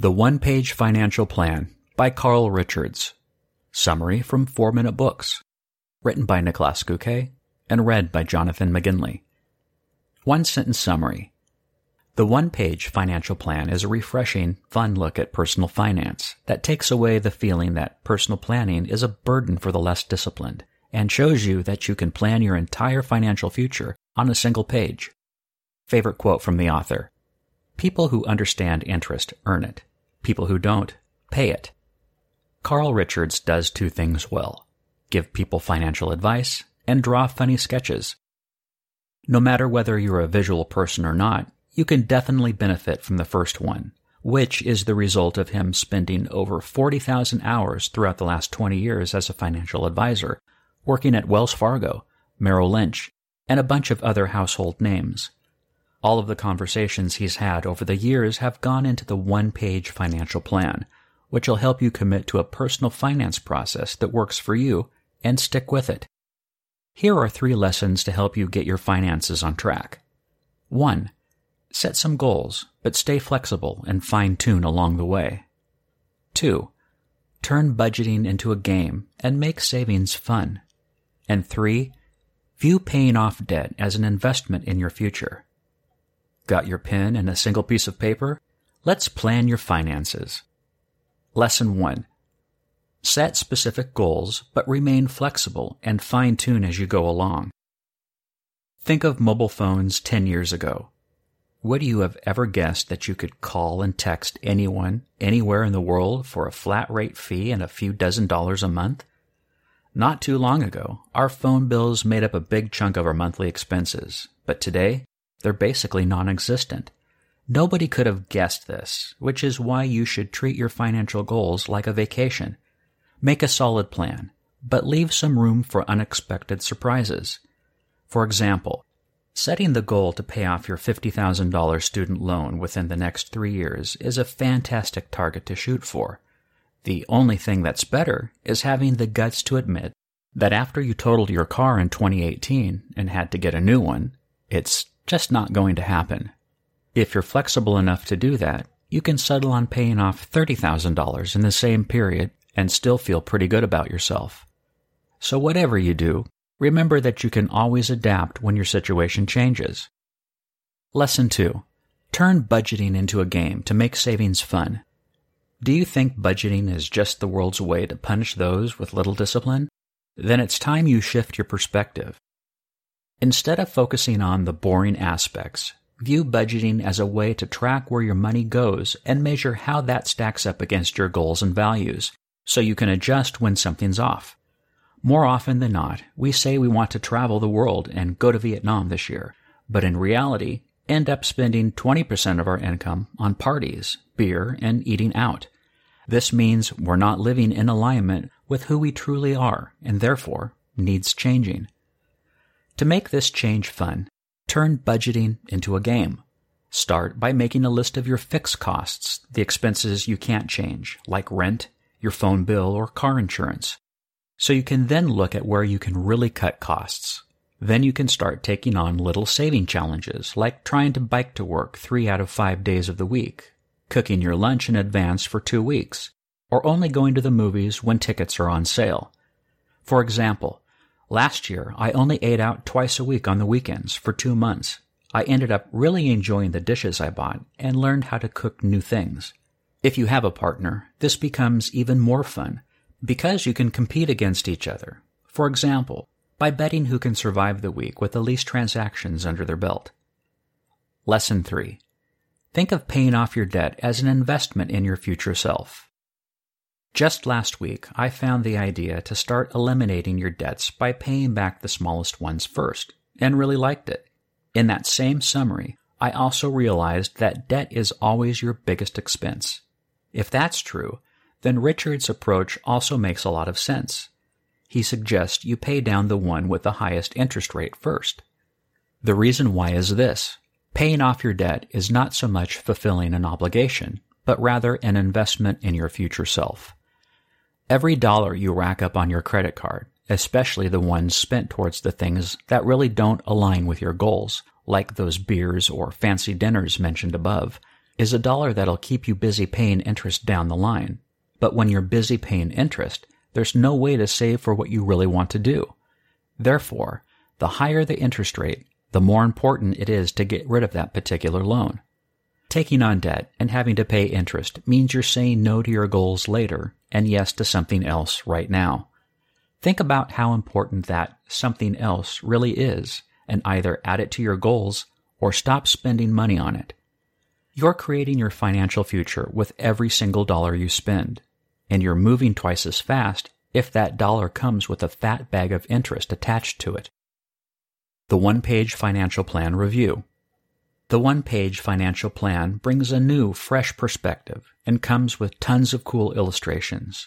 The One Page Financial Plan by Carl Richards. Summary from 4 Minute Books. Written by Nicholas Göke and read by Jonathan McGinley. One sentence summary. The One Page Financial Plan is a refreshing, fun look at personal finance that takes away the feeling that personal planning is a burden for the less disciplined and shows you that you can plan your entire financial future on a single page. Favorite quote from the author. People who understand interest earn it. People who don't pay it. Carl Richards does two things well give people financial advice and draw funny sketches. No matter whether you're a visual person or not, you can definitely benefit from the first one, which is the result of him spending over 40,000 hours throughout the last 20 years as a financial advisor, working at Wells Fargo, Merrill Lynch, and a bunch of other household names. All of the conversations he's had over the years have gone into the one page financial plan, which will help you commit to a personal finance process that works for you and stick with it. Here are three lessons to help you get your finances on track. 1. Set some goals, but stay flexible and fine tune along the way. 2. Turn budgeting into a game and make savings fun. And 3. View paying off debt as an investment in your future. Got your pen and a single piece of paper? Let's plan your finances. Lesson 1. Set specific goals, but remain flexible and fine tune as you go along. Think of mobile phones 10 years ago. Would you have ever guessed that you could call and text anyone, anywhere in the world for a flat rate fee and a few dozen dollars a month? Not too long ago, our phone bills made up a big chunk of our monthly expenses, but today, they're basically non-existent. Nobody could have guessed this, which is why you should treat your financial goals like a vacation. Make a solid plan, but leave some room for unexpected surprises. For example, setting the goal to pay off your $50,000 student loan within the next three years is a fantastic target to shoot for. The only thing that's better is having the guts to admit that after you totaled your car in 2018 and had to get a new one, it's just not going to happen. If you're flexible enough to do that, you can settle on paying off $30,000 in the same period and still feel pretty good about yourself. So whatever you do, remember that you can always adapt when your situation changes. Lesson 2. Turn budgeting into a game to make savings fun. Do you think budgeting is just the world's way to punish those with little discipline? Then it's time you shift your perspective. Instead of focusing on the boring aspects, view budgeting as a way to track where your money goes and measure how that stacks up against your goals and values, so you can adjust when something's off. More often than not, we say we want to travel the world and go to Vietnam this year, but in reality, end up spending 20% of our income on parties, beer, and eating out. This means we're not living in alignment with who we truly are and therefore needs changing. To make this change fun, turn budgeting into a game. Start by making a list of your fixed costs, the expenses you can't change, like rent, your phone bill, or car insurance. So you can then look at where you can really cut costs. Then you can start taking on little saving challenges, like trying to bike to work three out of five days of the week, cooking your lunch in advance for two weeks, or only going to the movies when tickets are on sale. For example, Last year, I only ate out twice a week on the weekends for two months. I ended up really enjoying the dishes I bought and learned how to cook new things. If you have a partner, this becomes even more fun because you can compete against each other. For example, by betting who can survive the week with the least transactions under their belt. Lesson 3. Think of paying off your debt as an investment in your future self. Just last week, I found the idea to start eliminating your debts by paying back the smallest ones first, and really liked it. In that same summary, I also realized that debt is always your biggest expense. If that's true, then Richards' approach also makes a lot of sense. He suggests you pay down the one with the highest interest rate first. The reason why is this. Paying off your debt is not so much fulfilling an obligation, but rather an investment in your future self. Every dollar you rack up on your credit card, especially the ones spent towards the things that really don't align with your goals, like those beers or fancy dinners mentioned above, is a dollar that'll keep you busy paying interest down the line. But when you're busy paying interest, there's no way to save for what you really want to do. Therefore, the higher the interest rate, the more important it is to get rid of that particular loan. Taking on debt and having to pay interest means you're saying no to your goals later and yes to something else right now. Think about how important that something else really is and either add it to your goals or stop spending money on it. You're creating your financial future with every single dollar you spend, and you're moving twice as fast if that dollar comes with a fat bag of interest attached to it. The One Page Financial Plan Review The One Page Financial Plan brings a new, fresh perspective and comes with tons of cool illustrations.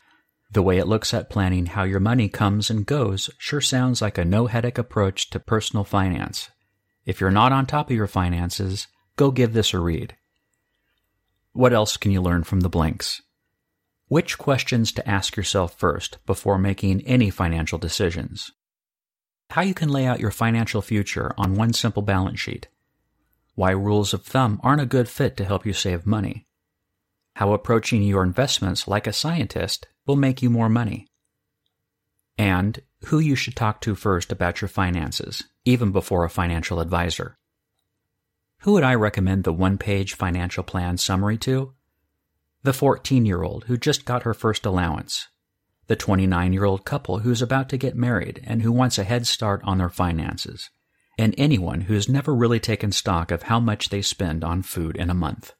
The way it looks at planning how your money comes and goes sure sounds like a no headache approach to personal finance. If you're not on top of your finances, go give this a read. What else can you learn from the blinks? Which questions to ask yourself first before making any financial decisions? how you can lay out your financial future on one simple balance sheet, why rules of thumb aren't a good fit to help you save money, how approaching your investments like a scientist will make you more money, and who you should talk to first about your finances, even before a financial advisor. Who would I recommend the one page financial plan summary to? The 14 year old who just got her first allowance the 29 year old couple who's about to get married and who wants a head start on their finances, and anyone who has never really taken stock of how much they spend on food in a month.